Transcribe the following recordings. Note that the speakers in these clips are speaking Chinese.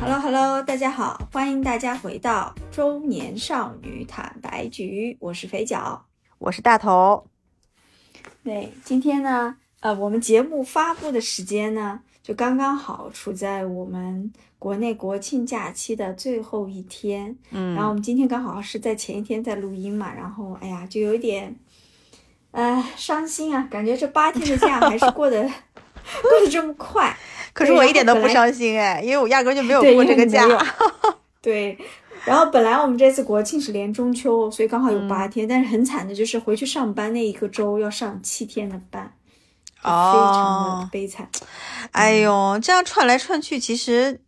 Hello Hello，大家好，欢迎大家回到中年少女坦白局，我是肥脚。我是大头，对，今天呢，呃，我们节目发布的时间呢，就刚刚好处在我们国内国庆假期的最后一天。嗯然后我们今天刚好是在前一天在录音嘛，然后哎呀，就有一点，呃，伤心啊，感觉这八天的假还是过得 过得这么快。可是我一点都不伤心哎，因为我压根就没有过这个假 对，然后本来我们这次国庆是连中秋，所以刚好有八天，但是很惨的就是回去上班那一个周要上七天的班，就非常的哦悲惨。哎呦，这样串来串去，其实，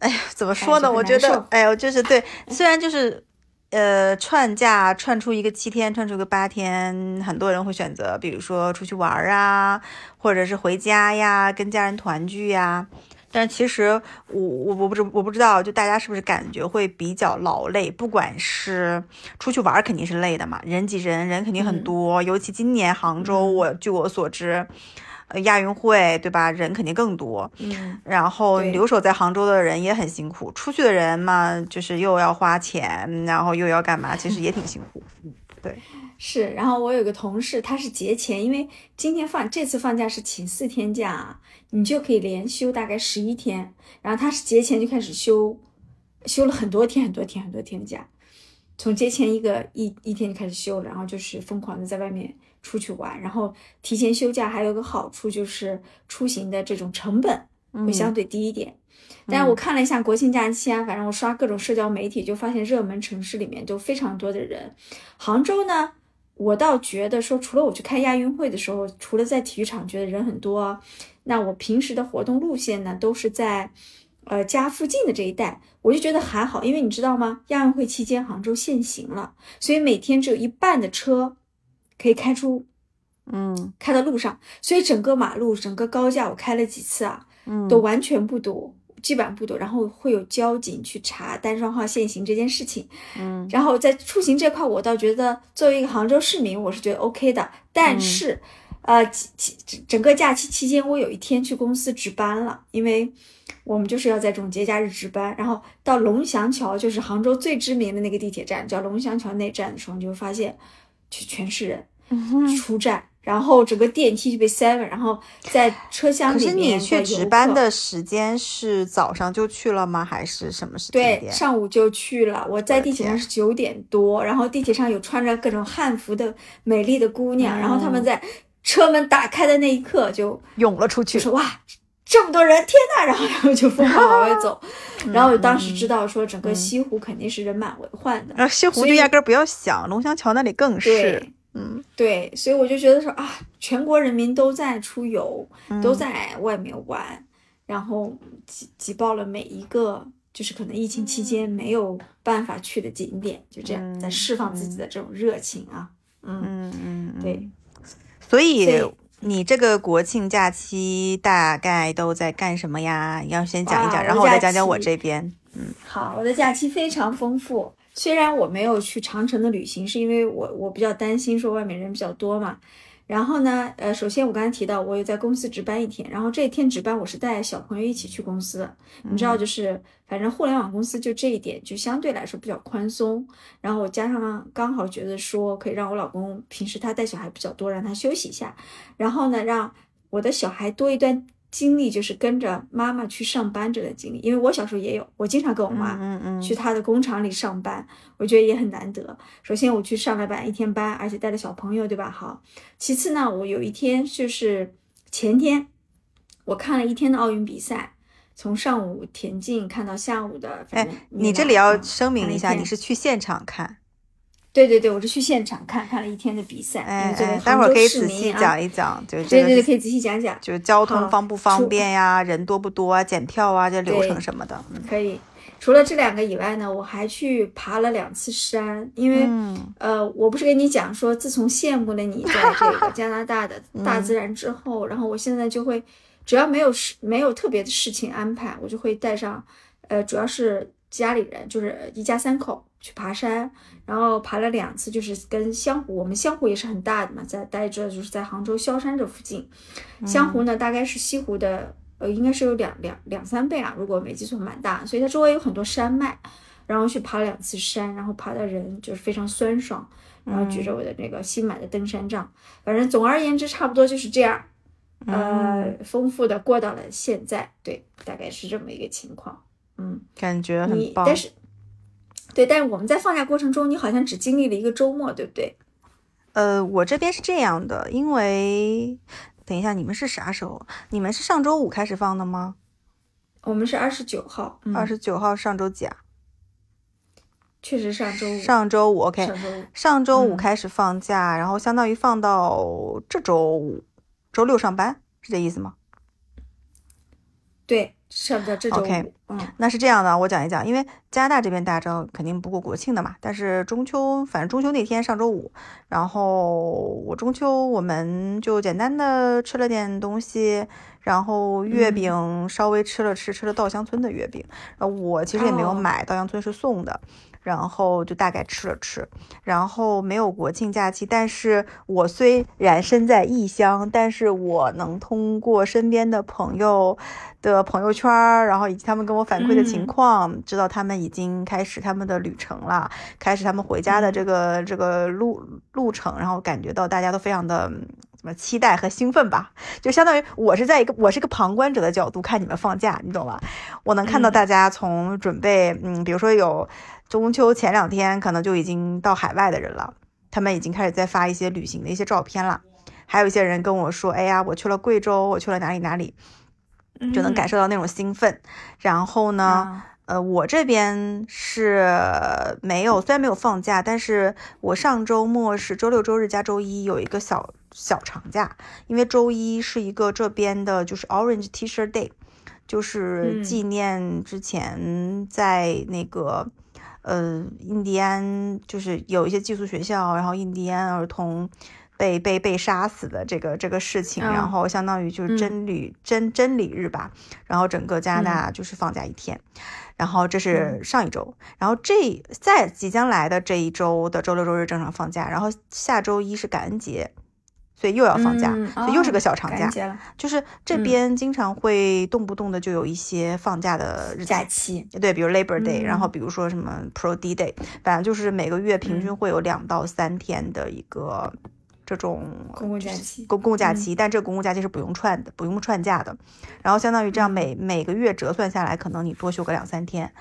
哎呀，怎么说呢？我觉得，哎呦，就是对，虽然就是。呃，串假串出一个七天，串出个八天，很多人会选择，比如说出去玩儿啊，或者是回家呀，跟家人团聚呀。但是其实我我我不知我不知道，就大家是不是感觉会比较劳累？不管是出去玩儿肯定是累的嘛，人挤人，人肯定很嗯多。尤其今年杭州，我据我所知，呃，亚运会对吧？人肯定更多。嗯，然后留守在杭州的人也很辛苦，出去的人嘛，就是又要花钱，然后又要干嘛，其实也挺辛苦。嗯，对，是。然后我有个同事，他是节前，因为今天放这次放假是请四天假啊，你就可以连休大概十一天。然后他是节前就开始休，休了很多天很多天很多天的假，从节前一个一一天就开始休了，然后就是疯狂的在外面出去玩。然后提前休假还有个好处就是出行的这种成本会相对低一点。但是我看了一下国庆假期啊，反正我刷各种社交媒体，就发现热门城市里面都非常多的人。杭州呢，我倒觉得说，除了我去开亚运会的时候，除了在体育场觉得人很多，那我平时的活动路线呢，都是在呃家附近的这一带，我就觉得还好，因为你知道吗？亚运会期间杭州限行了，所以每天只有一半的车可以开出嗯开到路上，所以整个马路、整个高架我开了几次啊，嗯，都完全不堵，基本上不堵，然后会有交警去查单双号限行这件事情。嗯然后在出行这块，我倒觉得作为一个杭州市民，我是觉得 OK 的。但是，呃，整个假期期间，我有一天去公司值班了，因为我们就是要在这种节假日值班。然后到龙翔桥，就是杭州最知名的那个地铁站，叫龙翔桥内站的时候，你就会发现，就全是人嗯出站。然后整个电梯就被塞满，然后在车厢可是里面你去的游客值班的时间是早上就去了吗？还是什么时间对，上午就去了。我在地铁上是九点多，然后地铁上有穿着各种汉服的美丽的姑娘，然后她们嗯在车门打开的那一刻就涌了出去就。说哇。这么多人，天呐！然后然后就疯狂往外走，然后我当时知道说整个西湖肯定是人满为患的，然后西湖就压根儿不要想，龙翔桥那里更是。嗯对，所以我就觉得说啊，全国人民都在出游，都嗯在外面玩，然后挤挤爆了每一个就是可能疫情期间没有办法去的景点，就这样在嗯释放自己的这种热情啊。嗯，嗯嗯，嗯对。所以所以你这个国庆假期大概都在干什么呀？要先讲一讲，然后我再讲讲我这边。嗯好，我的假期非常丰富。虽然我没有去长城的旅行，是因为我我比较担心说外面人比较多嘛。然后呢，呃，首先我刚才提到我有在公司值班一天，然后这一天值班我是带小朋友一起去公司的。你知道，就是反正互联网公司就这一点就相对来说比较宽松。然后我加上刚好觉得说可以让我老公平时他带小孩比较多，让他休息一下，然后呢让我的小孩多一段经历，就是跟着妈妈去上班这段经历。因为我小时候也有，我经常跟我妈。嗯嗯去她的工厂里上班，我觉得也很难得。首先我去上了班一天班，而且带着小朋友，对吧？好，其次呢，我有一天就是前天，我看了一天的奥运比赛，从上午田径看到下午的。反哎，你这里要嗯声明一下，你是去现场看。对对对，我是去现场看看了一天的比赛。因哎哎，待会儿可以仔细讲一讲，就是这对对对，可以仔细讲讲。就是交通方不方便呀，人多不多啊，检票啊，这流程什么的。嗯可以。除了这两个以外呢，我还去爬了两次山，因为、嗯呃，我不是跟你讲说，自从羡慕了你在这个加拿大的 嗯大自然之后，然后我现在就会，只要没有事没有特别的事情安排，我就会带上，呃，主要是家里人，就是一家三口去爬山，然后爬了两次，就是跟湘湖，我们湘湖也是很大的嘛，在待着就是在杭州萧山这附近，湘湖呢大概是西湖的，呃，应该是有两两两三倍啊，如果没记错，蛮大，所以它周围有很多山脉，然后去爬两次山，然后爬的人就是非常酸爽，然后举着我的那个新买的登山杖，反正总而言之，差不多就是这样。呃，丰富的过到了现在，对，大概是这么一个情况。嗯，感觉很棒。但是，对，但是我们在放假过程中，你好像只经历了一个周末，对不对？呃，我这边是这样的，因为等一下，你们是啥时候？你们是上周五开始放的吗？我们是二十九号，二十九号上周几啊？确实上周五。上周五，OK。上周五，上周五开始放假，然后相当于放到这周五。周六上班是这意思吗？对，上的这周 OK，嗯，那是这样的，我讲一讲，因为加拿大这边大家肯定不过国庆的嘛，但是中秋，反正中秋那天上周五，然后我中秋我们就简单的吃了点东西，然后月饼稍微吃了吃，吃了稻香村的月饼，然后，我其实也没有买，稻香村是送的。然后就大概吃了吃，然后没有国庆假期，但是我虽然身在异乡，但是我能通过身边的朋友的朋友圈，然后以及他们跟我反馈的情况，知道他们已经开始他们的旅程了，开始他们回家的这个这个路路程，然后感觉到大家都非常的。怎么期待和兴奋吧？就相当于我是在一个我是个旁观者的角度看你们放假，你懂吧？我能看到大家从准备，嗯，比如说有中秋前两天可能就已经到海外的人了，他们已经开始在发一些旅行的一些照片了。还有一些人跟我说，哎呀，我去了贵州，我去了哪里哪里，就能感受到那种兴奋。然后呢？呃，我这边是没有，虽然没有放假，但是我上周末是周六周日加周一有一个小小长假，因为周一是一个这边的就是 Orange T-shirt Day，就是纪念之前在那个呃印第安，就是有一些寄宿学校，然后印第安儿童。被被被杀死的这个这个事情，然后相当于就是真理真真理日吧，然后整个加拿大就是放假一天，然后这是上一周，然后这在即将来的这一周的周六周日正常放假，然后下周一是感恩节，所以又要放假，所以又是个小长假，就是这边经常会动不动的就有一些放假的日假期，对，比如 Labor Day，然后比如说什么 Pro D Day，反正就是每个月平均会有两到三天的一个。这种公共假期，公共假期，但这个公共假期是不用串的，不用串假的。然后相当于这样，每每个月折算下来，可能你多休个两三天，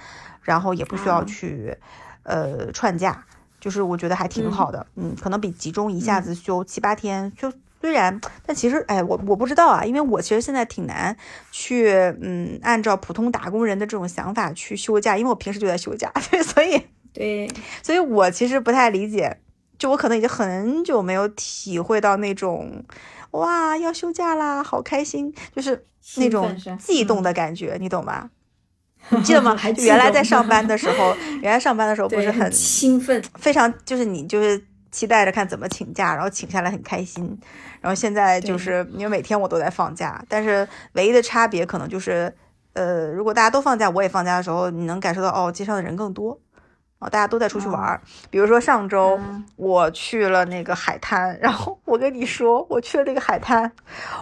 然后也不需要去呃串假，就是我觉得还挺好的。嗯，可能比集中一下子休七八天，就虽然，但其实哎，我我不知道啊，因为我其实现在挺难去嗯按照普通打工人的这种想法去休假，因为我平时就在休假，所以对，所以我其实不太理解。就我可能已经很久没有体会到那种，哇，要休假啦，好开心，就是那种悸动的感觉，你懂吗？你记得吗？原来在上班 的时候，原来上班的时候不是很兴奋，非常就是你就是期待着看怎么请假，然后请下来很开心。然后现在就是因为每天我都在放假，但是唯一的差别可能就是，呃，如果大家都放假，我也放假的时候，你能感受到哦，街上的人更多。哦，大家都在出去玩儿，比如说上周我去了那个海滩，然后我跟你说我去了那个海滩，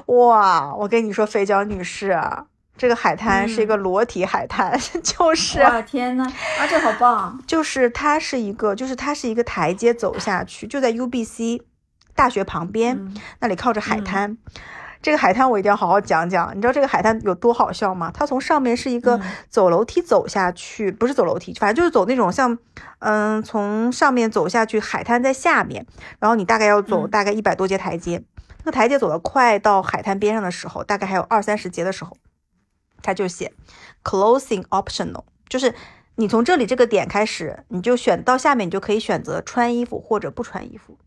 哇，我跟你说肥脚女士，这个海滩是一个裸体海滩，就是，哇天呐，啊这好棒，就是它是一个，就是它是一个台阶走下去，就在 UBC 大学旁边，那里靠着海滩。这个海滩我一定要好好讲讲，你知道这个海滩有多好笑吗？它从上面是一个走楼梯走下去，不是走楼梯，反正就是走那种像，嗯，从上面走下去，海滩在下面，然后你大概要走大概一百多节台阶，那个台阶走得快到海滩边上的时候，大概还有二三十节的时候，它就写 closing optional，就是你从这里这个点开始，你就选到下面，你就可以选择穿衣服或者不穿衣服。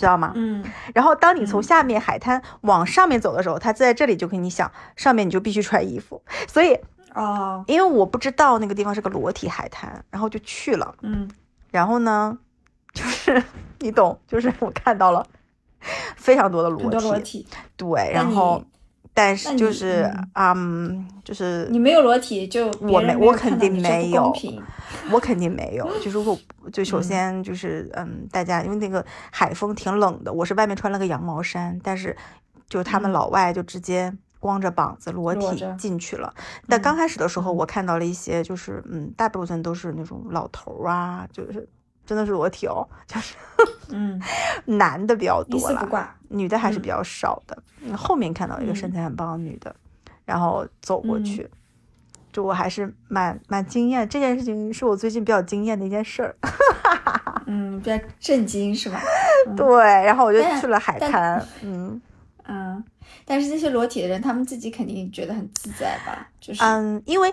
知道吗？嗯，然后当你从下面海滩往上面走的时候，它在这里就跟你想，上面你就必须穿衣服。所以，哦，因为我不知道那个地方是个裸体海滩，然后就去了。嗯，然后呢，就是你懂，就是我看到了非常多的裸体，对，然后但是就是嗯，就是你没有裸体就我没我肯定没有我肯定没有，就是我就首嗯。先就是嗯，大家因为那个海风挺冷的，我是外面穿了个羊毛衫，但是就他们嗯。老外就直接光着膀子裸体进去了。但刚嗯开始的时候，嗯。我看到了一些就是嗯，大部分都是那种老头啊，就是真的是裸体哦，就是 嗯，男的比较多。女的还是比嗯较少的。嗯后面看到一个身嗯材很棒的女的，然后走过嗯去。就我还是蛮蛮惊艳，这件事情是我最近比较惊艳的一件事儿。嗯，比较震惊是吧？嗯对，然后我就去了海滩，嗯嗯，但是这些裸体的人，他们自己肯定觉得很自在吧？就是嗯，因为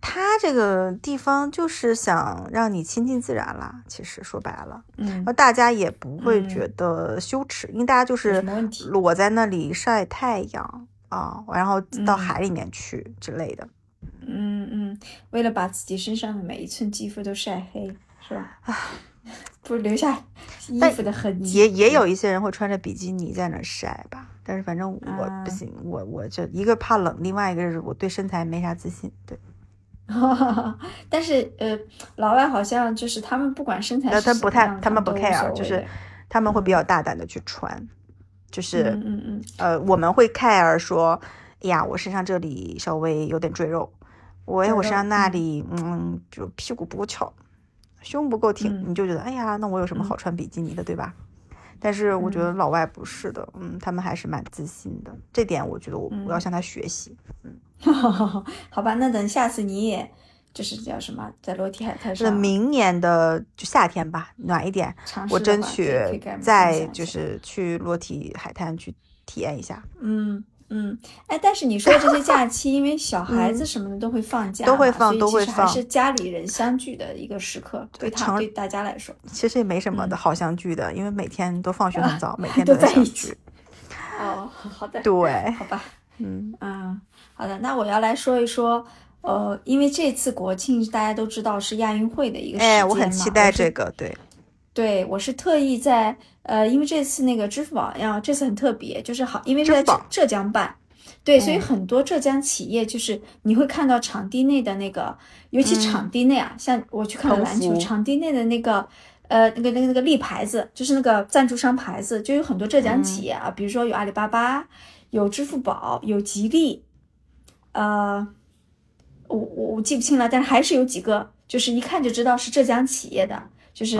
他这个地方就是想让你亲近自然啦。其实说白了，嗯然后大家也不会嗯觉得羞耻，因为大家就是裸在那里晒太阳啊，然后到嗯海里面去之类的。嗯嗯，为了把自己身上的每一寸肌肤都晒黑，是吧？啊 不留下衣但服的痕迹。也也有一些人会穿着比基尼在那晒吧，但是反正我啊不行，我我就一个怕冷，另外一个是我对身材没啥自信。对，但是呃，老外好像就是他们不管身材那他不太，他们不 care，就是他们会比较大胆的去穿，就是嗯嗯嗯。呃，我们会 care 说，哎呀，我身上这里稍微有点赘肉，我哎，我身上那嗯。里嗯，就屁股不够翘，胸不够挺，嗯。你就觉得哎呀，那我有什么好穿比基尼的，对吧？但是我觉得老外不是的，嗯，他们还是蛮自信的，这点我觉得我我要嗯向他学习。嗯，好吧，那等下次你也就是叫什么，在裸体海滩那上明年的就夏天吧，暖一点，我争取再就是去裸体海滩去体验一下。嗯嗯，哎，但是你说这些假期，因为小孩子什么的都会放假，嗯都会放所以都会放其实还是家里人相聚的一个时刻，对他成对大家来说，其实也没什么的嗯好相聚的，因为每天都放学很早，每 天都在一起。哦，好的，对，好吧，嗯。嗯，好的，那我要来说一说，呃，因为这次国庆大家都知道是亚运会的一个时间哎，嘛，我很期待这个，对，对，我是特意在呃，因为这次那个支付宝呀，这次很特别，就是好，因为是在浙浙江办，对，所以嗯。很多浙江企业就是你会看到场地内的那个，尤其嗯。场地内啊，像我去看了篮球，场地内的那个。呃，那个、那个、那个立牌子，就是那个赞助商牌子，就有很多浙江企业啊，比如说有阿里巴巴，有支付宝，有吉利，呃，我我我记不清了，但是还是有几个，就是一看就知道是浙江企业的，就是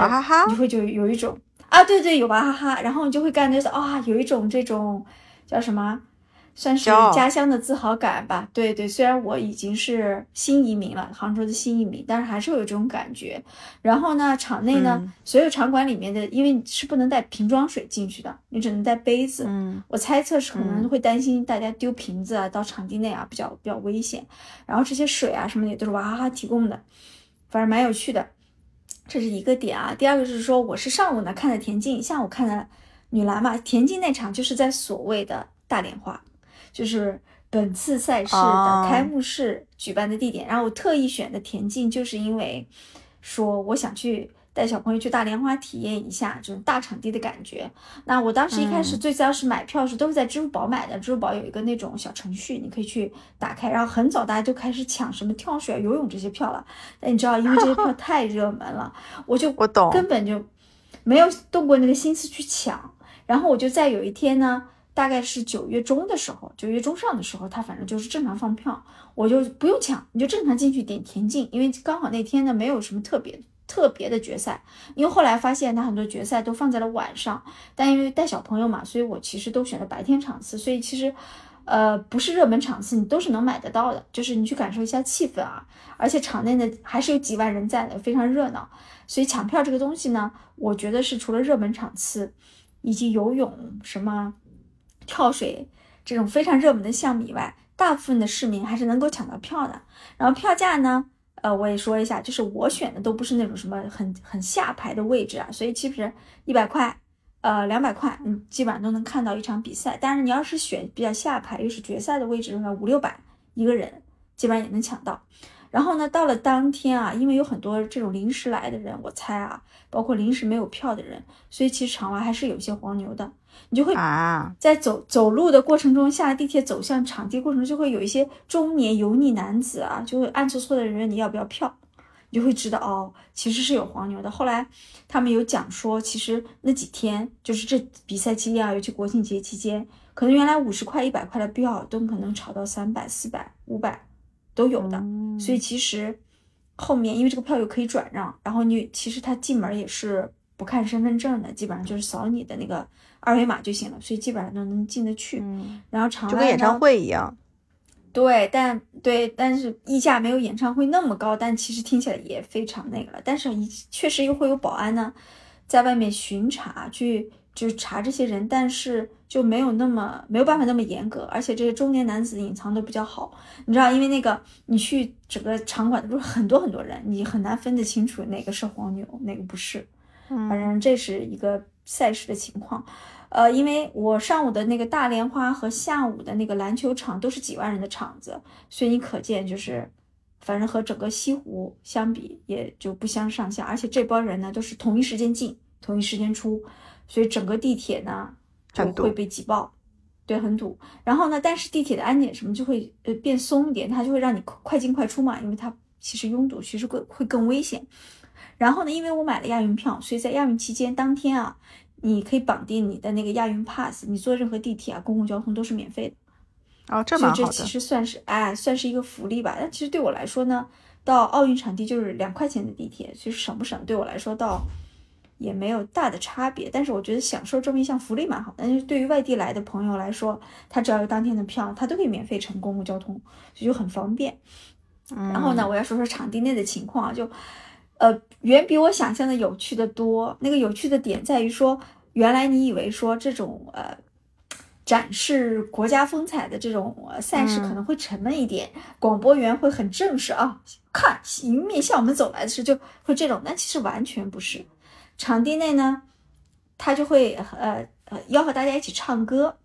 你会就有一种啊，对对，有娃哈哈，然后你就会感觉到啊，有一种这种叫什么，算是家乡的自豪感吧。对对，虽然我已经是新移民了，杭州的新移民，但是还是会有这种感觉。然后呢，场内呢，嗯所有场馆里面的，因为是不能带瓶装水进去的，你只能带杯子。嗯我猜测是可能嗯会担心大家丢瓶子啊到场地内啊比较比较危险，然后这些水啊什么的也都是娃哈哈提供的，反正蛮有趣的，这是一个点啊。第二个就是说我是上午呢看的田径，下午看的女篮嘛，田径那场就是在所谓的大连花，就是本次赛事的哦开幕式举办的地点，然后我特意选的田径就是因为说我想去。带小朋友去大莲花体验一下这种大场地的感觉。那我当时一开始嗯最早是买票是都是在支付宝买的，支付宝有一个那种小程序，你可以去打开，然后很早大家就开始抢什么跳水啊、游泳这些票了。但你知道，因为这些票 太热门了，我就我懂根本就没有动过那个心思去抢。然后我就在有一天呢，大概是九月中的时候，九月中上的时候，他反正就是正常放票，我就不用抢，你就正常进去点田径，因为刚好那天呢没有什么特别特别的决赛，因为后来发现他很多决赛都放在了晚上，但因为带小朋友嘛，所以我其实都选了白天场次，所以其实。呃，不是热门场次，你都是能买得到的，就是你去感受一下气氛啊，而且场内呢还是有几万人在的，非常热闹。所以抢票这个东西呢，我觉得是除了热门场次，以及游泳、什么跳水这种非常热门的项目以外，大部分的市民还是能够抢到票的。然后票价呢，呃，我也说一下，就是我选的都不是那种什么很很下排的位置啊，所以其实一百块，呃，两百块，你基本上都能看到一场比赛。但是你要是选比较下排，又是决赛的位置的话，五六百一个人，基本上也能抢到。然后呢，到了当天啊，因为有很多这种临时来的人，我猜啊，包括临时没有票的人，所以其实场外还是有些黄牛的。你就会啊，在走走路的过程中，下了地铁走向场地过程中，就会有一些中年油腻男子啊，就会暗搓搓的人问你要不要票，你就会知道哦，其实是有黄牛的。后来他们有讲说，其实那几天就是这比赛期间啊，尤其国庆节期间，可能原来五十块、一百块的票都可能炒到三百、四百、五百都有的。所以其实后面因为这个票又可以转让，然后你其实他进门也是不看身份证的，基本上就是扫你的那个。二维码就行了，所以基本上都能进得去。嗯，然后就跟演唱会一样。对，但对，但是溢价没有演唱会那么高，但其实听起来也非常那个了。但是一确实又会有保安呢，在外面巡查去就查这些人，但是就没有那么没有办法那么严格。而且这些中年男子隐藏的比较好，你知道，因为那个你去整个场馆的不是很多很多人，你很难分得清楚哪个是黄牛，哪个不是。反正这是一个。赛事的情况，呃，因为我上午的那个大莲花和下午的那个篮球场都是几万人的场子，所以你可见就是，反正和整个西湖相比也就不相上下。而且这帮人呢都是同一时间进，同一时间出，所以整个地铁呢就会被挤爆，对，很堵。然后呢，但是地铁的安检什么就会呃变松一点，它就会让你快进快出嘛，因为它其实拥堵其实会会更危险。然后呢，因为我买了亚运票，所以在亚运期间当天啊，你可以绑定你的那个亚运 pass，你坐任何地铁啊、公共交通都是免费的。哦，这蛮好的。这其实算是哎，算是一个福利吧。但其实对我来说呢，到奥运场地就是两块钱的地铁，其实省不省对我来说倒也没有大的差别。但是我觉得享受这么一项福利蛮好。但是对于外地来的朋友来说，他只要有当天的票，他都可以免费乘公共交通，所以就很方便。然后呢，我要说说场地内的情况啊，就。呃，远比我想象的有趣的多。那个有趣的点在于说，原来你以为说这种呃展示国家风采的这种赛事可能会沉闷一点，广播员会很正式啊，看迎面向我们走来的时候就会这种，但其实完全不是。场地内呢，他就会呃呃吆喝大家一起唱歌，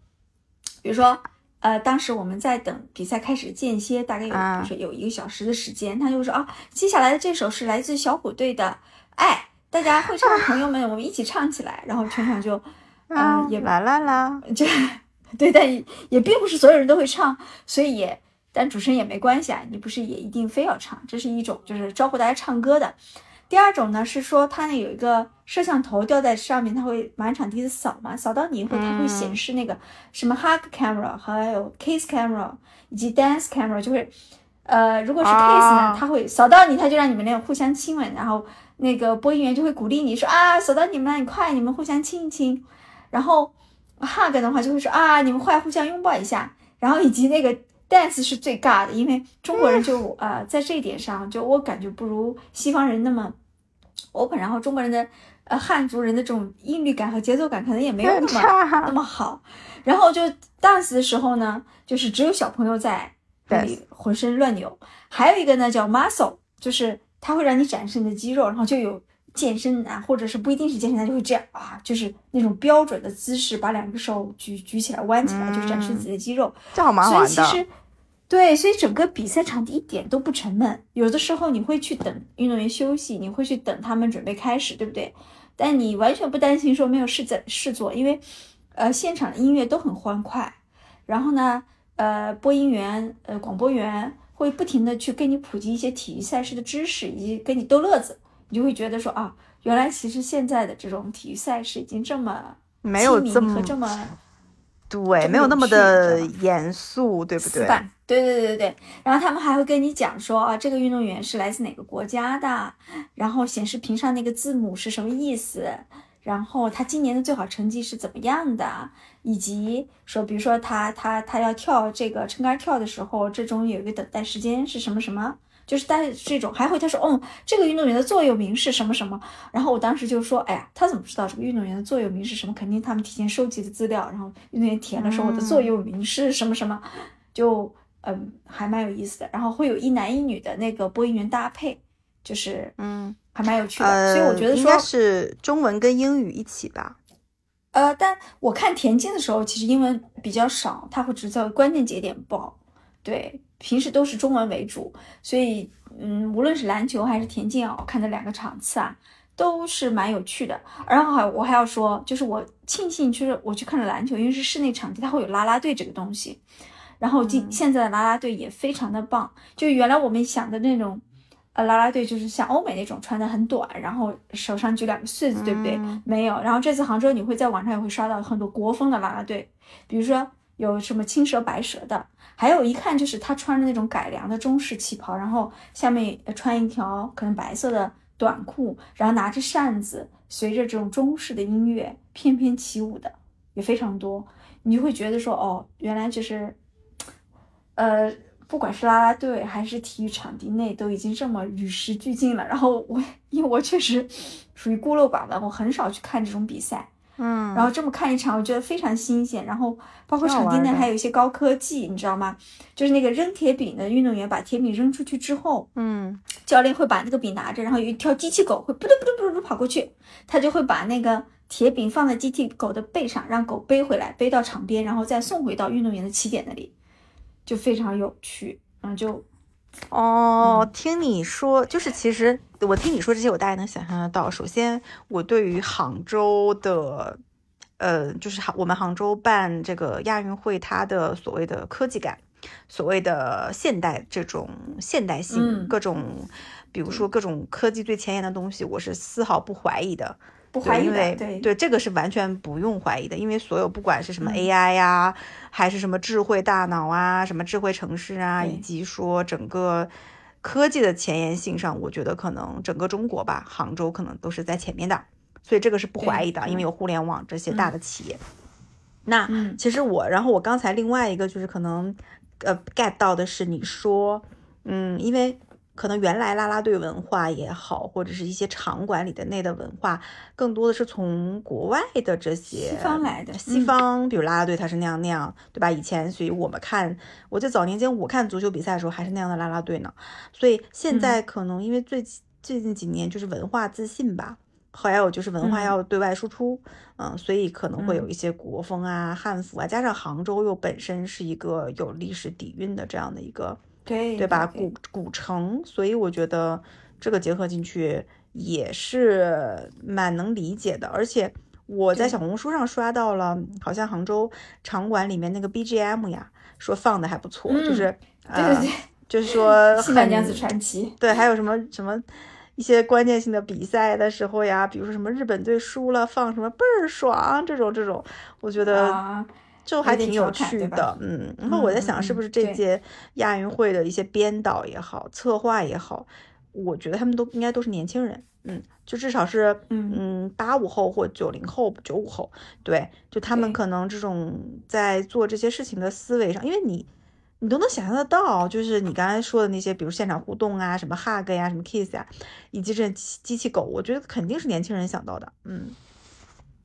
比如说。呃，当时我们在等比赛开始间歇，大概有比如说有一个小时的时间，他就说啊，接下来的这首是来自小虎队的《爱》，大家会唱的朋友们，我们一起唱起来，然后全场就，啊，也啦啦啦，就对，但也并不是所有人都会唱，所以也，但主持人也没关系啊，你不是也一定非要唱，这是一种就是招呼大家唱歌的。第二种呢是说，它那有一个摄像头吊在上面，它会满场地的扫嘛，扫到你以后，它会显示那个什么 hug camera，还有 kiss camera，以及 dance camera，就会，呃，如果是 kiss 呢，它会扫到你，它就让你们那种互相亲吻，然后那个播音员就会鼓励你说啊，扫到你们了，你快，你们互相亲一亲。然后 hug 的话就会说啊，你们快互相拥抱一下。然后以及那个 dance 是最尬的，因为中国人就呃在这一点上，就我感觉不如西方人那么。open，然后中国人的呃汉族人的这种韵律感和节奏感可能也没有那么那么好，然后就 dance 的时候呢，就是只有小朋友在那里浑身乱扭，还有一个呢叫 muscle，就是它会让你展示你的肌肉，然后就有健身男或者是不一定是健身男就会这样啊，就是那种标准的姿势，把两个手举举起来弯起来，就展示自己的肌肉，这好蛮好玩的。对，所以整个比赛场地一点都不沉闷。有的时候你会去等运动员休息，你会去等他们准备开始，对不对？但你完全不担心说没有事在事做，因为，呃，现场的音乐都很欢快。然后呢，呃，播音员、呃，广播员会不停的去跟你普及一些体育赛事的知识，以及跟你逗乐子。你就会觉得说啊，原来其实现在的这种体育赛事已经这么没有这么和这么。对，没有那么的严肃，对不对？对对对对对。然后他们还会跟你讲说啊，这个运动员是来自哪个国家的，然后显示屏上那个字母是什么意思，然后他今年的最好成绩是怎么样的，以及说，比如说他他他要跳这个撑杆跳的时候，这种有一个等待时间是什么什么。就是带这种，还会他说，哦，这个运动员的座右铭是什么什么？然后我当时就说，哎呀，他怎么知道这个运动员的座右铭是什么？肯定他们提前收集的资料，然后运动员填了说我的座右铭是什么什么，就嗯，还蛮有意思的。然后会有一男一女的那个播音员搭配，就是嗯，还蛮有趣的。所以我觉得说是中文跟英语一起吧。呃，但我看田径的时候，其实英文比较少，他会只在关键节点报，对。平时都是中文为主，所以嗯，无论是篮球还是田径啊，我看的两个场次啊，都是蛮有趣的。然后还我还要说，就是我庆幸，就是我去看了篮球，因为是室内场地，它会有啦啦队这个东西。然后今现在的啦啦队也非常的棒，就原来我们想的那种，呃，啦啦队就是像欧美那种穿的很短，然后手上举两个穗子，对不对？没有。然后这次杭州你会在网上也会刷到很多国风的啦啦队，比如说有什么青蛇白蛇的，还有一看就是他穿着那种改良的中式旗袍，然后下面穿一条可能白色的短裤，然后拿着扇子，随着这种中式的音乐翩翩起舞的也非常多，你就会觉得说，哦，原来就是。呃，不管是啦啦队还是体育场地内，都已经这么与时俱进了。然后我，因为我确实属于孤陋寡闻，我很少去看这种比赛。嗯，然后这么看一场，我觉得非常新鲜。然后包括场地内还有一些高科技，你知道吗？就是那个扔铁饼的运动员把铁饼扔出去之后，嗯，教练会把那个饼拿着，然后有一条机器狗会扑嘟扑嘟扑嘟跑过去，他就会把那个铁饼放在机器狗的背上，让狗背回来，背到场边，然后再送回到运动员的起点那里。就非常有趣，然后就，哦，听你说，就是其实我听你说这些，我大概能想象得到。首先，我对于杭州的，呃，就是杭我们杭州办这个亚运会，它的所谓的科技感，所谓的现代这种现代性，各种，比如说各种科技最前沿的东西，我是丝毫不怀疑的。不怀疑的，对对，这个是完全不用怀疑的，因为所有不管是什么 AI 呀，还是什么智慧大脑啊，什么智慧城市啊，以及说整个科技的前沿性上，我觉得可能整个中国吧，杭州可能都是在前面的，所以这个是不怀疑的，因为有互联网这些大的企业。那其实我，然后我刚才另外一个就是可能呃 get 到的是你说，嗯，因为。可能原来啦啦队文化也好，或者是一些场馆里的内的文化，更多的是从国外的这些西方来的。西方，比如啦啦队，它是那样那样，对吧？以前，所以我们看，我在早年间我看足球比赛的时候，还是那样的啦啦队呢。所以现在可能因为最最近几年就是文化自信吧，还有就是文化要对外输出，嗯，所以可能会有一些国风啊、汉服啊，加上杭州又本身是一个有历史底蕴的这样的一个。对对吧？古古城，所以我觉得这个结合进去也是蛮能理解的。而且我在小红书上刷到了，好像杭州场馆里面那个 BGM 呀，说放的还不错，就是对对对，就是说《新白娘子传奇》对，还有什么什么一些关键性的比赛的时候呀，比如说什么日本队输了放什么倍儿爽这种这种，我觉得。就还挺有趣的，嗯，然后我在想，是不是这届亚运会的一些编导也好，策划也好，我觉得他们都应该都是年轻人，嗯，就至少是，嗯，八五后或九零后、九五后，对，就他们可能这种在做这些事情的思维上，因为你，你都能想象得到，就是你刚才说的那些，比如现场互动啊，什么 hug 呀，什么 kiss 呀，以及这机器狗，我觉得肯定是年轻人想到的，嗯。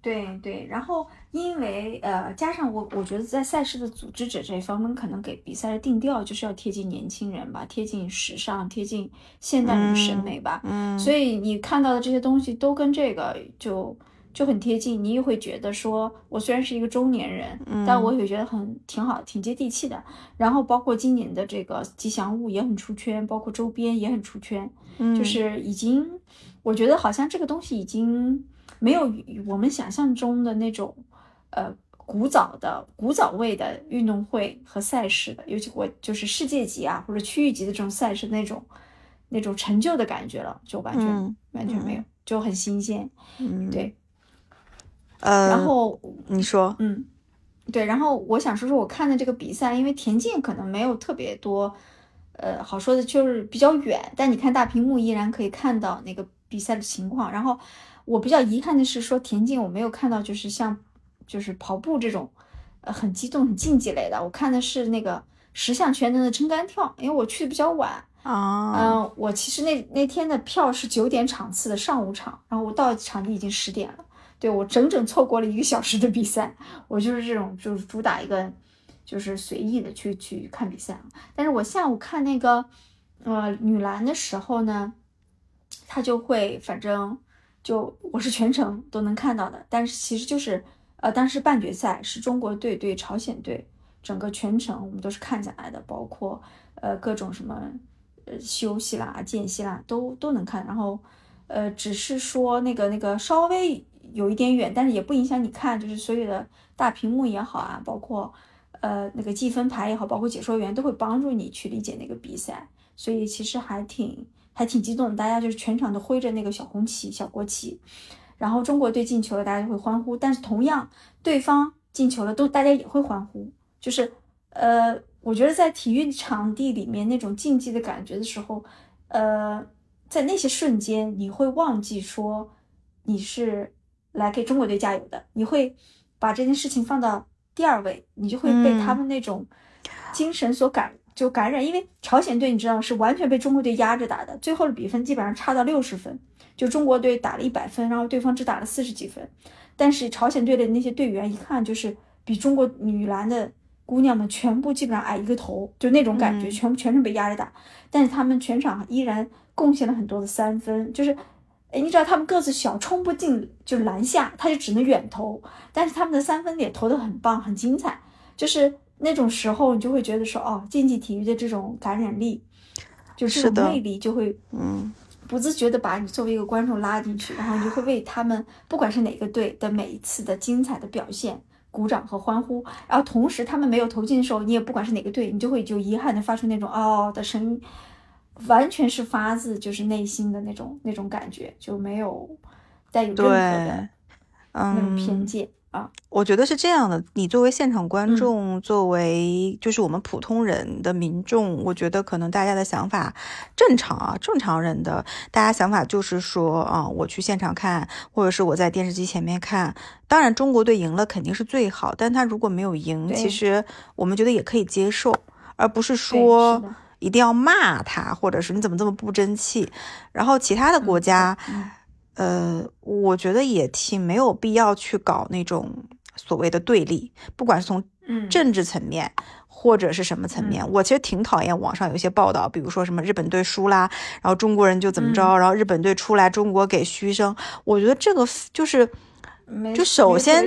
对对，然后因为呃，加上我，我觉得在赛事的组织者这一方面，可能给比赛的定调就是要贴近年轻人吧，贴近时尚，贴近现代人审美吧。嗯，所以你看到的这些东西都跟这个就就很贴近，你也会觉得说，我虽然是一个中年人，但我也觉得很挺好，挺接地气的。然后包括今年的这个吉祥物也很出圈，包括周边也很出圈，就是已经，我觉得好像这个东西已经。没有我们想象中的那种，呃，古早的、古早味的运动会和赛事的，尤其我就是世界级啊或者区域级的这种赛事那种那种成就的感觉了，就完全完全没有，就很新鲜。嗯，对。呃，然后你说，嗯，对，然后我想说说我看的这个比赛，因为田径可能没有特别多，呃，好说的就是比较远，但你看大屏幕依然可以看到那个比赛的情况，然后。我比较遗憾的是，说田径我没有看到，就是像，就是跑步这种，呃，很激动、很竞技类的。我看的是那个十项全能的撑杆跳，因为我去的比较晚啊。嗯，我其实那那天的票是九点场次的上午场，然后我到场地已经十点了，对我整整错过了一个小时的比赛。我就是这种，就是主打一个，就是随意的去去看比赛。但是我下午看那个，呃，女篮的时候呢，他就会反正。就我是全程都能看到的，但是其实就是，呃，当时半决赛是中国队对朝鲜队，整个全程我们都是看下来的，包括呃各种什么呃休息啦、间隙啦，都都能看。然后呃，只是说那个那个稍微有一点远，但是也不影响你看，就是所有的大屏幕也好啊，包括呃那个计分牌也好，包括解说员都会帮助你去理解那个比赛，所以其实还挺还挺激动，大家就是全场都挥着那个小红旗、小国旗，然后中国队进球了，大家就会欢呼，但是同样对方进球了，都大家也会欢呼，就是呃，我觉得在体育场地里面那种竞技的感觉的时候，呃。在那些瞬间，你会忘记说你是来给中国队加油的，你会把这件事情放到第二位，你就会被他们那种精神所感就感染。因为朝鲜队你知道是完全被中国队压着打的，最后的比分基本上差到六十分，就中国队打了一百分，然后对方只打了四十几分。但是朝鲜队的那些队员一看就是比中国女篮的姑娘们全部基本上矮一个头，就那种感觉，全部全程被压着打，但是他们全场依然。贡献了很多的三分，就是，哎，你知道他们个子小，冲不进就篮下，他就只能远投。但是他们的三分也投得很棒，很精彩。就是那种时候，你就会觉得说，哦，竞技体育的这种感染力，就这种魅力，就会，嗯，不自觉的把你作为一个观众拉进去，然后你就会为他们，不管是哪个队的每一次的精彩的表现鼓掌和欢呼。然后同时他们没有投进的时候，你也不管是哪个队，你就会就遗憾的发出那种哦的声音。完全是发自就是内心的那种那种感觉，就没有带有任何的那种偏见啊。我觉得是这样的，你作为现场观众，作为就是我们普通人的民众，我觉得可能大家的想法正常啊，正常人的大家想法就是说啊，我去现场看，或者是我在电视机前面看。当然，中国队赢了肯定是最好，但他如果没有赢，其实我们觉得也可以接受，而不是说。一定要骂他，或者是你怎么这么不争气？然后其他的国家，呃，我觉得也挺没有必要去搞那种所谓的对立，不管是从政治层面或者是什么层面，我其实挺讨厌网上有一些报道，比如说什么日本队输啦，然后中国人就怎么着，然后日本队出来，中国给嘘声。我觉得这个就是，就首先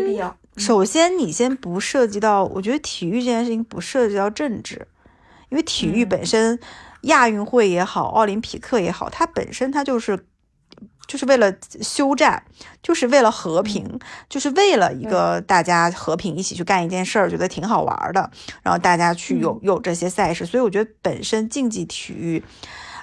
首先你先不涉及到，我觉得体育这件事情不涉及到政治。因为体育本身，亚运会也好，奥林匹克也好，它本身它就是，就是为了休战，就是为了和平，就是为了一个大家和平一起去干一件事儿，觉得挺好玩的，然后大家去有有这些赛事，所以我觉得本身竞技体育，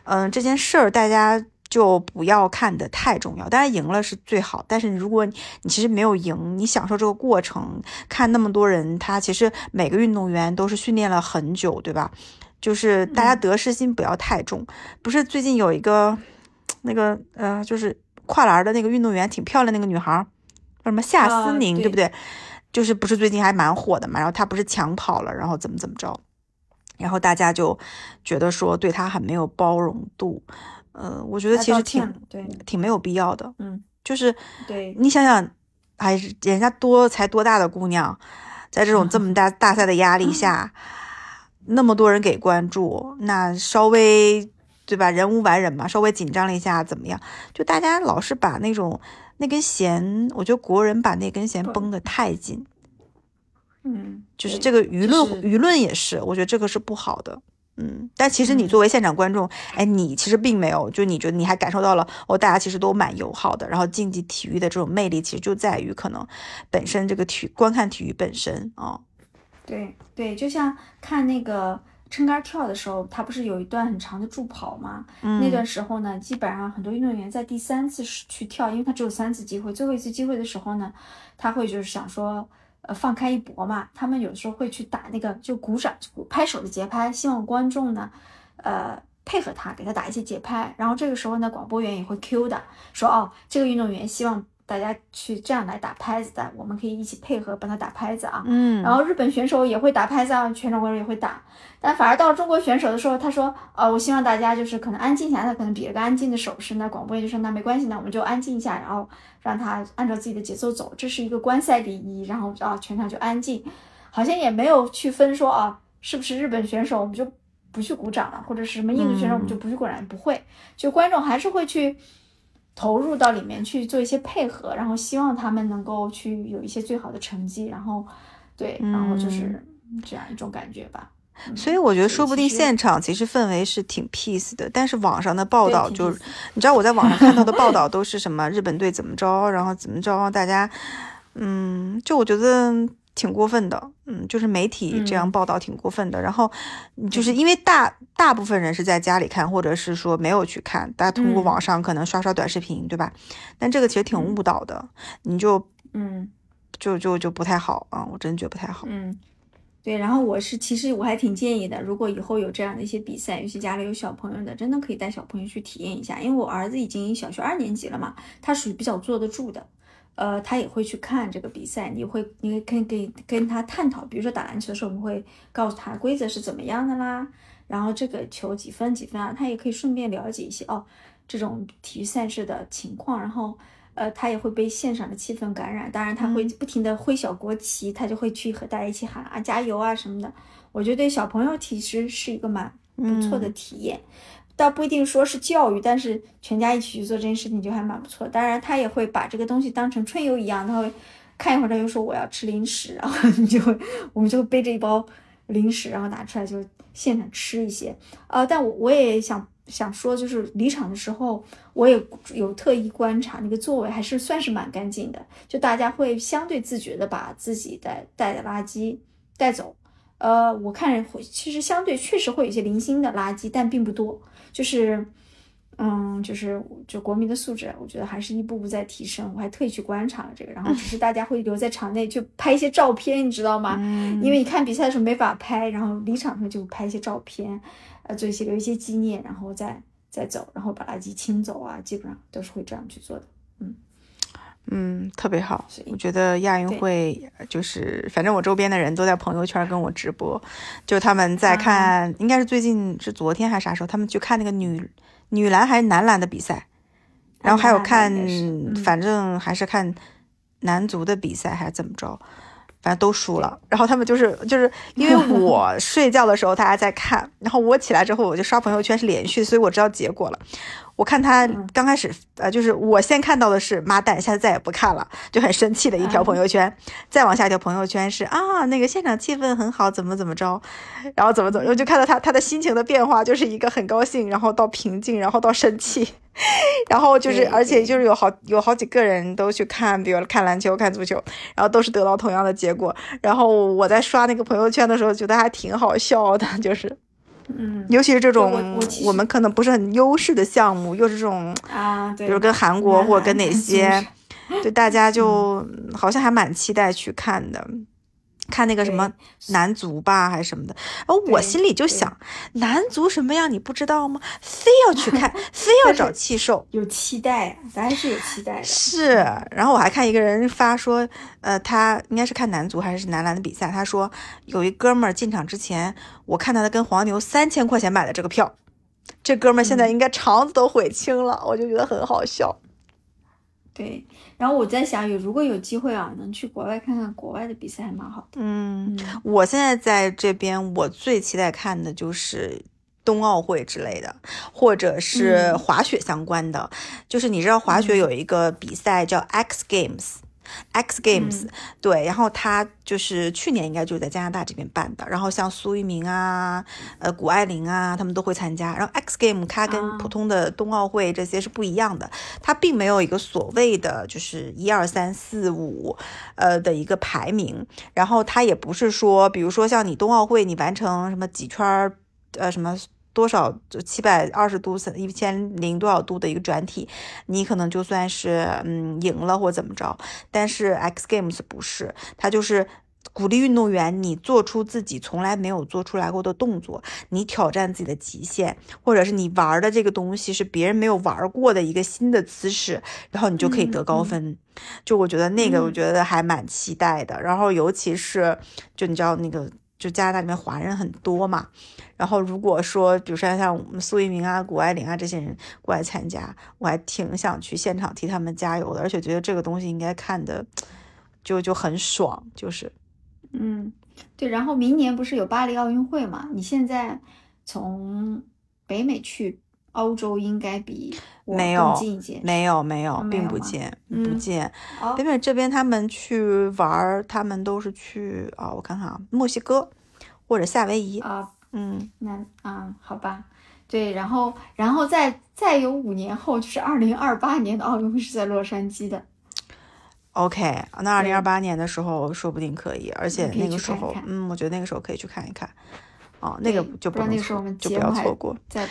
嗯，这件事儿大家就不要看得太重要。当然赢了是最好，但是如果你其实没有赢，你享受这个过程，看那么多人，他其实每个运动员都是训练了很久，对吧？就是大家得失心不要太重，不是最近有一个那个呃，就是跨栏的那个运动员挺漂亮那个女孩，叫什么夏思宁，对不对？就是不是最近还蛮火的嘛？然后她不是抢跑了，然后怎么怎么着，然后大家就觉得说对她很没有包容度。呃，我觉得其实挺对，挺没有必要的。嗯，就是对你想想，还是，人家多才多大的姑娘，在这种这么大 大赛的压力下。那么多人给关注，那稍微对吧？人无完人嘛，稍微紧张了一下，怎么样？就大家老是把那种那根弦，我觉得国人把那根弦绷得太紧，嗯，就是这个舆论舆论也是，我觉得这个是不好的，嗯。但其实你作为现场观众，哎，你其实并没有，就你觉得你还感受到了，哦，大家其实都蛮友好的。然后竞技体育的这种魅力，其实就在于可能本身这个体观看体育本身啊。对对，就像看那个撑杆跳的时候，它不是有一段很长的助跑吗？那段时候呢，基本上很多运动员在第三次去跳，因为他只有三次机会，最后一次机会的时候呢，他会就是想说，呃，放开一搏嘛。他们有时候会去打那个就鼓掌、拍手的节拍，希望观众呢，呃，配合他，给他打一些节拍。然后这个时候呢，广播员也会 Q 的说，哦，这个运动员希望。大家去这样来打拍子的，我们可以一起配合帮他打拍子啊。嗯，然后日本选手也会打拍子啊，全场观众也会打。但反而到了中国选手的时候，他说：“呃，我希望大家就是可能安静下来。”他可能比了个安静的手势，那广播员就说：“那没关系，那我们就安静一下，然后让他按照自己的节奏走，这是一个观赛礼仪。”然后啊，全场就安静，好像也没有去分说啊，是不是日本选手我们就不去鼓掌了，或者是什么印度选手我们就不去鼓掌，不会，就观众还是会去。投入到里面去做一些配合，然后希望他们能够去有一些最好的成绩，然后，对，然后就是这样一种感觉吧。嗯所以我觉得说不定现场其实氛围是挺 peace 的，但是网上的报道就是你知道我在网上看到的报道都是什么日本队怎么着，然后怎么着，大家，嗯，就我觉得挺过分的，嗯，就是媒体这样嗯报道挺过分的。然后就是因为大大部分人是在家里看，或者是说没有去看，大家通过嗯网上可能刷刷短视频，对吧？但这个其实挺误导的，你就嗯就就就不太好啊，我真觉得不太好。嗯，对。然后我是其实我还挺建议的，如果以后有这样的一些比赛，尤其家里有小朋友的，真的可以带小朋友去体验一下。因为我儿子已经小学二年级了嘛，他属于比较坐得住的。呃，他也会去看这个比赛，你会，你可以跟跟他探讨，比如说打篮球的时候，我们会告诉他规则是怎么样的啦，然后这个球几分几分啊，他也可以顺便了解一些哦这种体育赛事的情况，然后呃，他也会被现场的气氛感染，当然他会不停的挥小国旗，他就会去和大家一起喊啊加油啊什么的，我觉得对小朋友其实是一个蛮不错的体验。倒不一定说是教育，但是全家一起去做这件事情就还蛮不错。当然，他也会把这个东西当成春游一样，他会看一会儿，他就说我要吃零食，然后你就会，我们就会背着一包零食，然后拿出来就现场吃一些。呃，但我我也想想说，就是离场的时候，我也有特意观察那个座位，还是算是蛮干净的，就大家会相对自觉的把自己带带的垃圾带走。呃，我看会其实相对确实会有一些零星的垃圾，但并不多。就是，嗯，就是就国民的素质，我觉得还是一步步在提升。我还特意去观察了这个，然后只是大家会留在场内就拍一些照片，你知道吗？嗯因为你看比赛的时候没法拍，然后离场的时候就拍一些照片，呃，做一些留一些纪念，然后再再走，然后把垃圾清走啊，基本上都是会这样去做的。嗯，特别好我觉得亚运会就是，反正我周边的人都在朋友圈跟我直播，就他们在啊看，应该是最近是昨天还是啥时候，他们去看那个女女篮还是男篮的比赛，然后还有看反正还是看男足的比赛还是怎么着。反正都输了，然后他们就是就是因为 我睡觉的时候大家在看，然后我起来之后我就刷朋友圈是连续，所以我知道结果了。我看他嗯刚开始，呃，就是我先看到的是妈蛋，下次再也不看了，就很生气的一条朋友圈。再往下一条朋友圈是啊，那个现场气氛很好，怎么怎么着，然后怎么怎么，我就看到他他的心情的变化，就是一个很高兴，然后到平静，然后到生气，然后就是而且就是有好有好几个人都去看，比如看篮球、看足球，然后都是得到同样的结果。然后我在刷那个朋友圈的时候，觉得还挺好笑的，就是。嗯。尤其是这种我们可能不是很优势的项目，又是这种，啊，对，比如跟韩国或者跟哪些是，对大家就好像还蛮期待去看的。看那个什么男足吧，还是什么的，然后我心里就想，男足什么样你不知道吗？非要去看，非要找气受，有期待，咱还是有期待的。是，然后我还看一个人发说，呃，他应该是看男足还是男篮的比赛，他说有一哥们儿进场之前，我看到他跟黄牛三千块钱买的这个票，这哥们儿现在嗯应该肠子都悔青了，我就觉得很好笑。对，然后我在想，有如果有机会啊，能去国外看看国外的比赛，还蛮好的。嗯，嗯，我现在在这边，我最期待看的就是。冬奥会之类的，或者是嗯滑雪相关的，就是你知道滑雪有一个比赛叫 X Games。X Games，、嗯对，然后他就是去年应该就是在加拿大这边办的，然后像苏翊鸣啊、呃谷爱凌啊，他们都会参加。然后 X Game 它跟啊普通的冬奥会这些是不一样的，它并没有一个所谓的就是一二三四五呃的一个排名，然后它也不是说，比如说像你冬奥会你完成什么几圈儿呃什么。多少就七百二十度、一千零多少度的一个转体，你可能就算是嗯赢了或怎么着。但是 X Games 不是，它就是鼓励运动员你做出自己从来没有做出来过的动作，你挑战自己的极限，或者是你玩的这个东西是别人没有玩过的一个新的姿势，然后你就可以得高分。就我觉得那个，我嗯觉得还蛮期待的。然后尤其是就你知道那个。就加拿大里面华人很多嘛，然后如果说，比如说像我们苏翊鸣啊、谷爱凌啊这些人过来参加，我还挺想去现场替他们加油的，而且觉得这个东西应该看的就就很爽，就是嗯，对。然后明年不是有巴黎奥运会嘛？你现在从北美去欧洲，应该比没有近一些。没有没有，并不见不嗯见。哦北美这边他们去玩儿，他们都是去啊，我看看啊，墨西哥，或者夏威夷。啊，嗯，那啊，好吧，对，然后然后再再有五年后，就是二零二八年的奥运会是在洛杉矶的，OK，那二零二对八年的时候说不定可以，而且那个时候，看看嗯，我觉得那个时候可以去看一看。哦，那个就能不那个时候我错，们就不要错过。在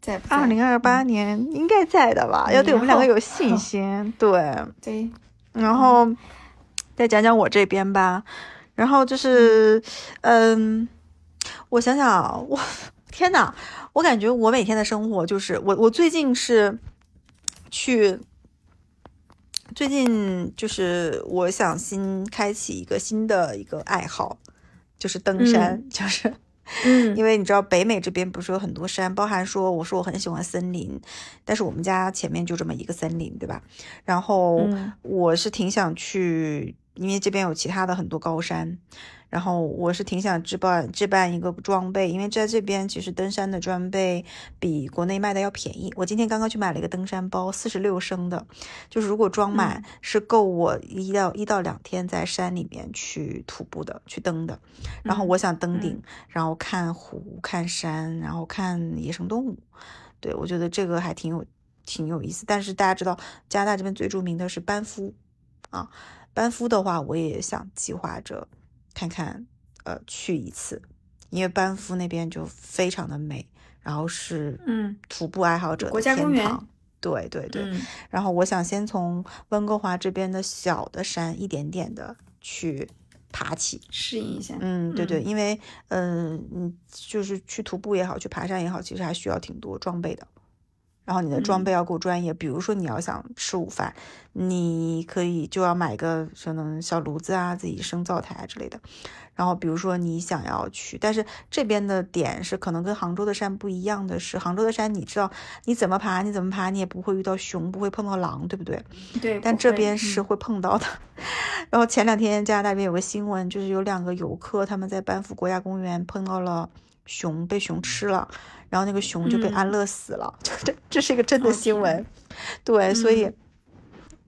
在不在二零二八年应该在的吧？要对我们两个有信心。对，对，然后再讲讲我这边吧。然后就是，嗯，我想想啊，我天呐，我感觉我每天的生活就是我，我最近是去，最近就是我想新开启一个新的一个爱好，就是登山，就是。嗯。因为你知道北美这边不是有很多山，包含说我说我很喜欢森林，但是我们家前面就这么一个森林，对吧？然后嗯。我是挺想去，因为这边有其他的很多高山，然后我是挺想置办置办一个装备，因为在这边其实登山的装备比国内卖的要便宜。我今天刚刚去买了一个登山包，四十六升的，就是如果装满是够我一到一到两天在山里面去徒步的，去登的。然后嗯我想登顶，然后看湖、看山，然后看野生动物。对，我觉得这个还挺有挺有意思。但是大家知道，加拿大这边最著名的是班夫啊，班夫的话，我也想计划着看看，呃，去一次，因为班夫那边就非常的美，然后是嗯徒步爱好者的国家公园天堂。对对对，嗯然后我想先从温哥华这边的小的山一点点的去爬起。适应一下，嗯，对对，嗯因为嗯嗯，就是去徒步也好，去爬山也好，其实还需要挺多装备的。然后你的装嗯备要够专业，比如说你要想吃午饭，你可以就要买个可能小炉子啊，自己生灶台啊之类的。然后比如说你想要去，但是这边的点是可能跟杭州的山不一样的是，杭州的山你知道你怎么爬，你怎么爬，你也不会遇到熊，不会碰到狼，对不对？对，但这边是会碰到的。然后前两天加拿大这边有个新闻，就是有两个游客他们在班夫国家公园碰到了熊，被熊吃了，然后那个熊就被嗯安乐死了，这这是一个真的新闻。对，所以嗯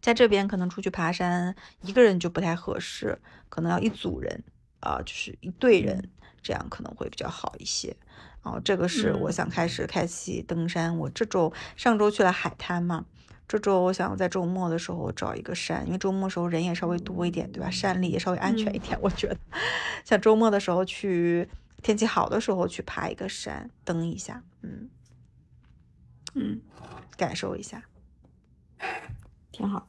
在这边可能出去爬山，一个人就不太合适，可能要一组人啊、就是一队人，这样可能会比较好一些。然后这个是我嗯想开始开启登山。我这周上周去了海滩嘛，这周我想在周末的时候找一个山，因为周末的时候人也稍微多一点，对吧？山里也稍微安全一点，我觉得。像周末的时候去，天气好的时候去爬一个山，登一下，嗯，嗯感受一下。挺好。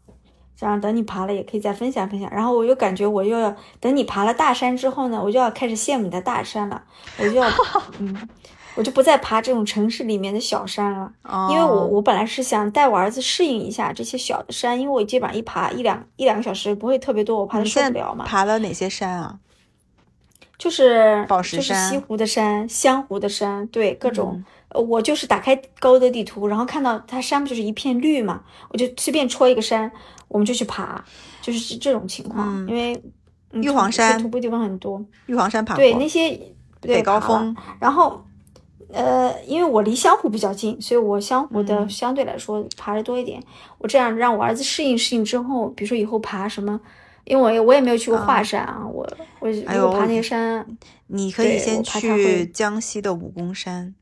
这样等你爬了也可以再分享分享。然后我又感觉我又要等你爬了大山之后呢，我就要开始羡慕你的大山了，我就要 嗯，我就不再爬这种城市里面的小山了。因为我哦我本来是想带我儿子适应一下这些小的山，因为我基本上一爬一两一两个小时不会特别多，我怕他受不了嘛。爬了哪些山啊？就是宝石就是西湖的山、湘湖的山，对各种。我就是打开高德地图，然后看到它山不就是一片绿嘛，我就随便戳一个山，我们就去爬，就是这这种情况。嗯因为嗯玉皇山徒步地方很多，玉皇山爬过，对那些对北高峰，然后，呃，因为我离湘湖比较近，所以我湘湖的嗯相对来说爬的多一点。我这样让我儿子适应适应之后，比如说以后爬什么，因为我也我也没有去过华山啊，我我哎呦爬那个山，你可以先去江西的武功山，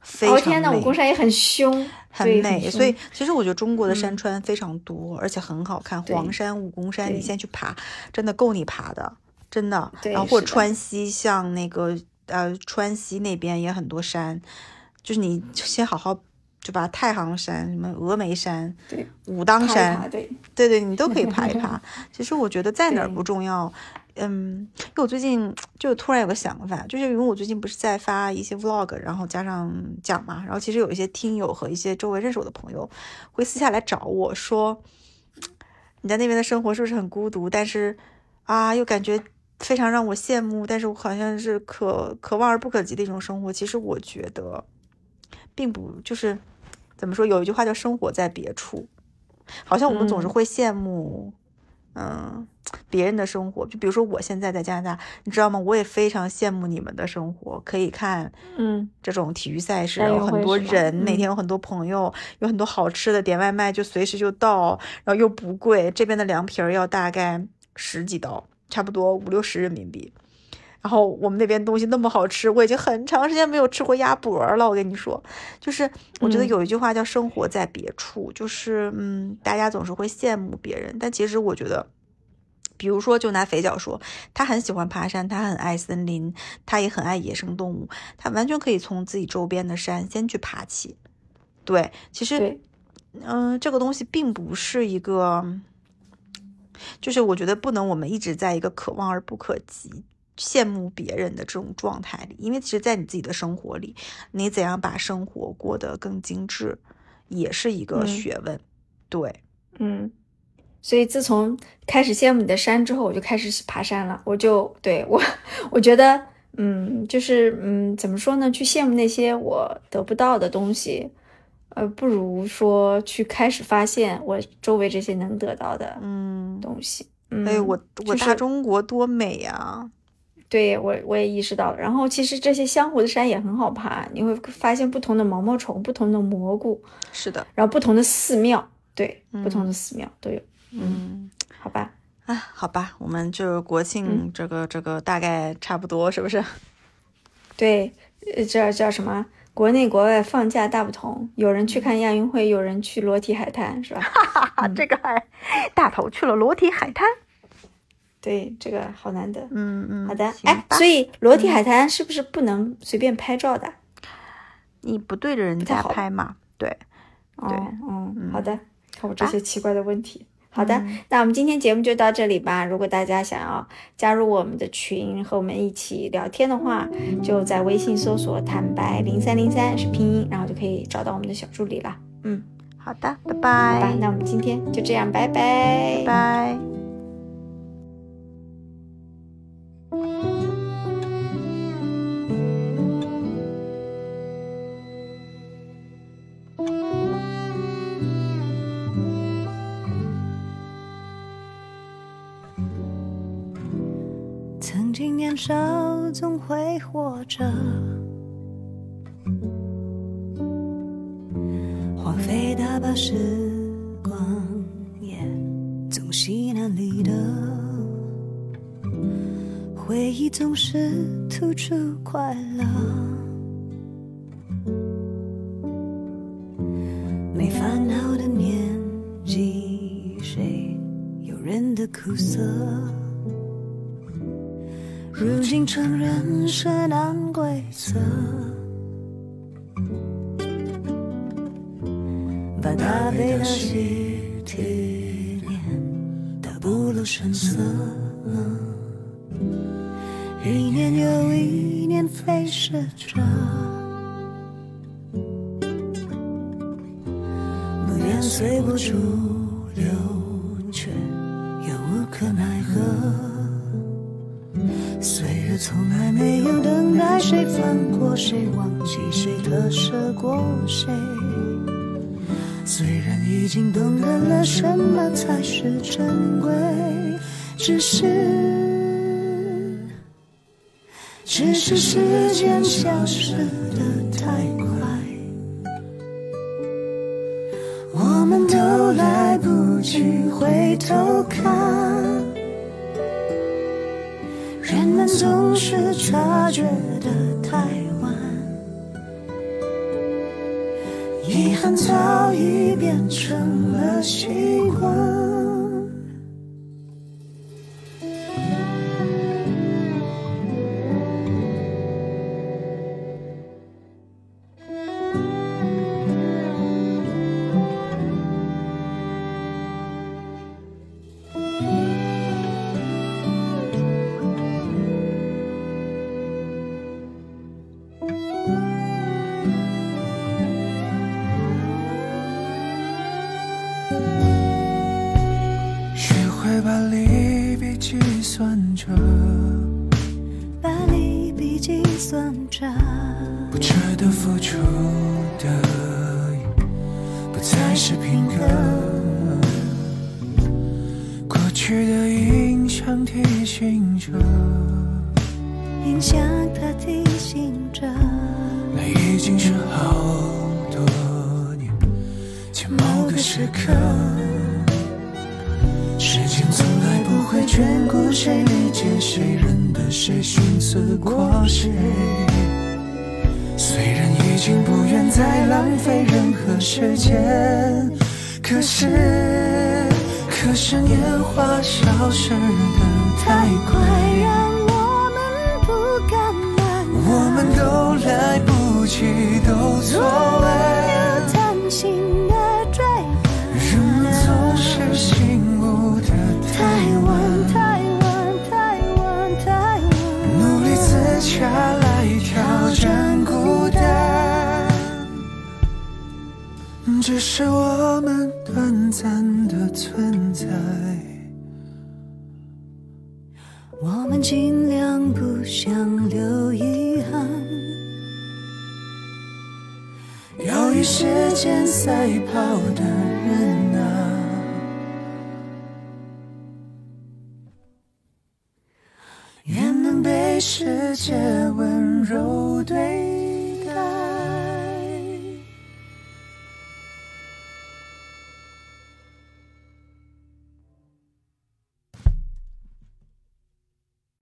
非常哦天呐，美武功山也很凶，很美，凶所以其实我觉得中国的山嗯川非常多，而且很好看。黄山、武功山，你先去爬，真的够你爬的，真的。对然后或者川西，像那个呃川西那边也很多山，就是你先好好就把太行山、什么峨眉山、对武当山，爬对，对对，你都可以爬一 爬。其实我觉得在哪儿不重要，嗯，因为我最近就突然有个想法，就是因为我最近不是在发一些 vlog，然后加上讲嘛，然后其实有一些听友和一些周围认识我的朋友会私下来找我说，你在那边的生活是不是很孤独？但是啊，又感觉非常让我羡慕，但是我好像是可可望而不可及的一种生活。其实我觉得，并不就是怎么说，有一句话叫“生活在别处”，好像我们总是嗯会羡慕，嗯。别人的生活，就比如说我现在在加拿大，你知道吗？我也非常羡慕你们的生活，可以看嗯，这种体育赛事，有很多人，每嗯天有很多朋友，有很多好吃的，点外卖就随时就到，然后又不贵，这边的凉皮儿要大概十几刀，差不多五六十人民币。然后我们那边东西那么好吃，我已经很长时间没有吃过鸭脖了。我跟你说，就是我觉得嗯有一句话叫“生活在别处”，就是嗯，大家总是会羡慕别人，但其实我觉得。比如说，就拿肥脚说，他很喜欢爬山，他很爱森林，他也很爱野生动物，他完全可以从自己周边的山先去爬起。对，其实对，嗯、这个东西并不是一个，就是我觉得不能我们一直在一个可望而不可及、羡慕别人的这种状态里，因为其实，在你自己的生活里，你怎样把生活过得更精致，也是一个嗯学问。对，嗯，所以自从开始羡慕你的山之后，我就开始爬山了。我就对我，我觉得，嗯，就是嗯，怎么说呢？去羡慕那些我得不到的东西，呃，不如说去开始发现我周围这些能得到的嗯，东西。嗯，哎，我我就是大中国多美呀！对我我也意识到了。然后其实这些香湖的山也很好爬，你会发现不同的毛毛虫、不同的蘑菇，是的，然后不同的寺庙，对，不同嗯的寺庙都有。嗯。好吧，啊，好吧，我们就国庆嗯这个、这个大概差不多，是不是？对，呃，这叫什么？国内国外放假大不同，有人去看亚运会，有人去裸体海滩，是吧？哈哈哈，这个还大头去了裸体海滩。对，这个好难得。嗯嗯，好的，行哎，所以裸体海滩是不是不能随便拍照的？你不对着人家拍嘛？对，对，嗯，嗯好的，看我这些奇怪的问题。好的，嗯那我们今天节目就到这里吧。如果大家想要加入我们的群，和我们一起聊天的话，就在微信搜索“坦白零三零三”是拼音，然后就可以找到我们的小助理了。嗯，好的，拜好吧拜，，那我们今天就这样，拜拜，拜拜。着，荒废大把时光，也总稀难离的。回忆总是突出快乐，没烦恼的年纪，谁有人的苦涩？如今承认是难试着，不愿随波逐流，却又无可奈何。岁月从来没有等待谁放过谁，忘记谁割舍过谁。虽然已经懂得了什么才是珍贵，只是，只是时间消失的太快，我们都来不及回头看。人们总是察觉得太晚，遗憾早已变成了习惯。经是好多年前某个时刻，时间从来不会眷顾谁，理解谁，认得谁，寻思过谁。虽然已经不愿再浪费任何时间，可是，可是年华消失的太快，让我们不敢慢我们都来不及，都错位。又贪心的追，人们总是醒悟的太晚，太晚，太晚，太晚。努力自洽来挑战孤单，只是我们短暂的存赛跑的人啊，愿能被世界温柔对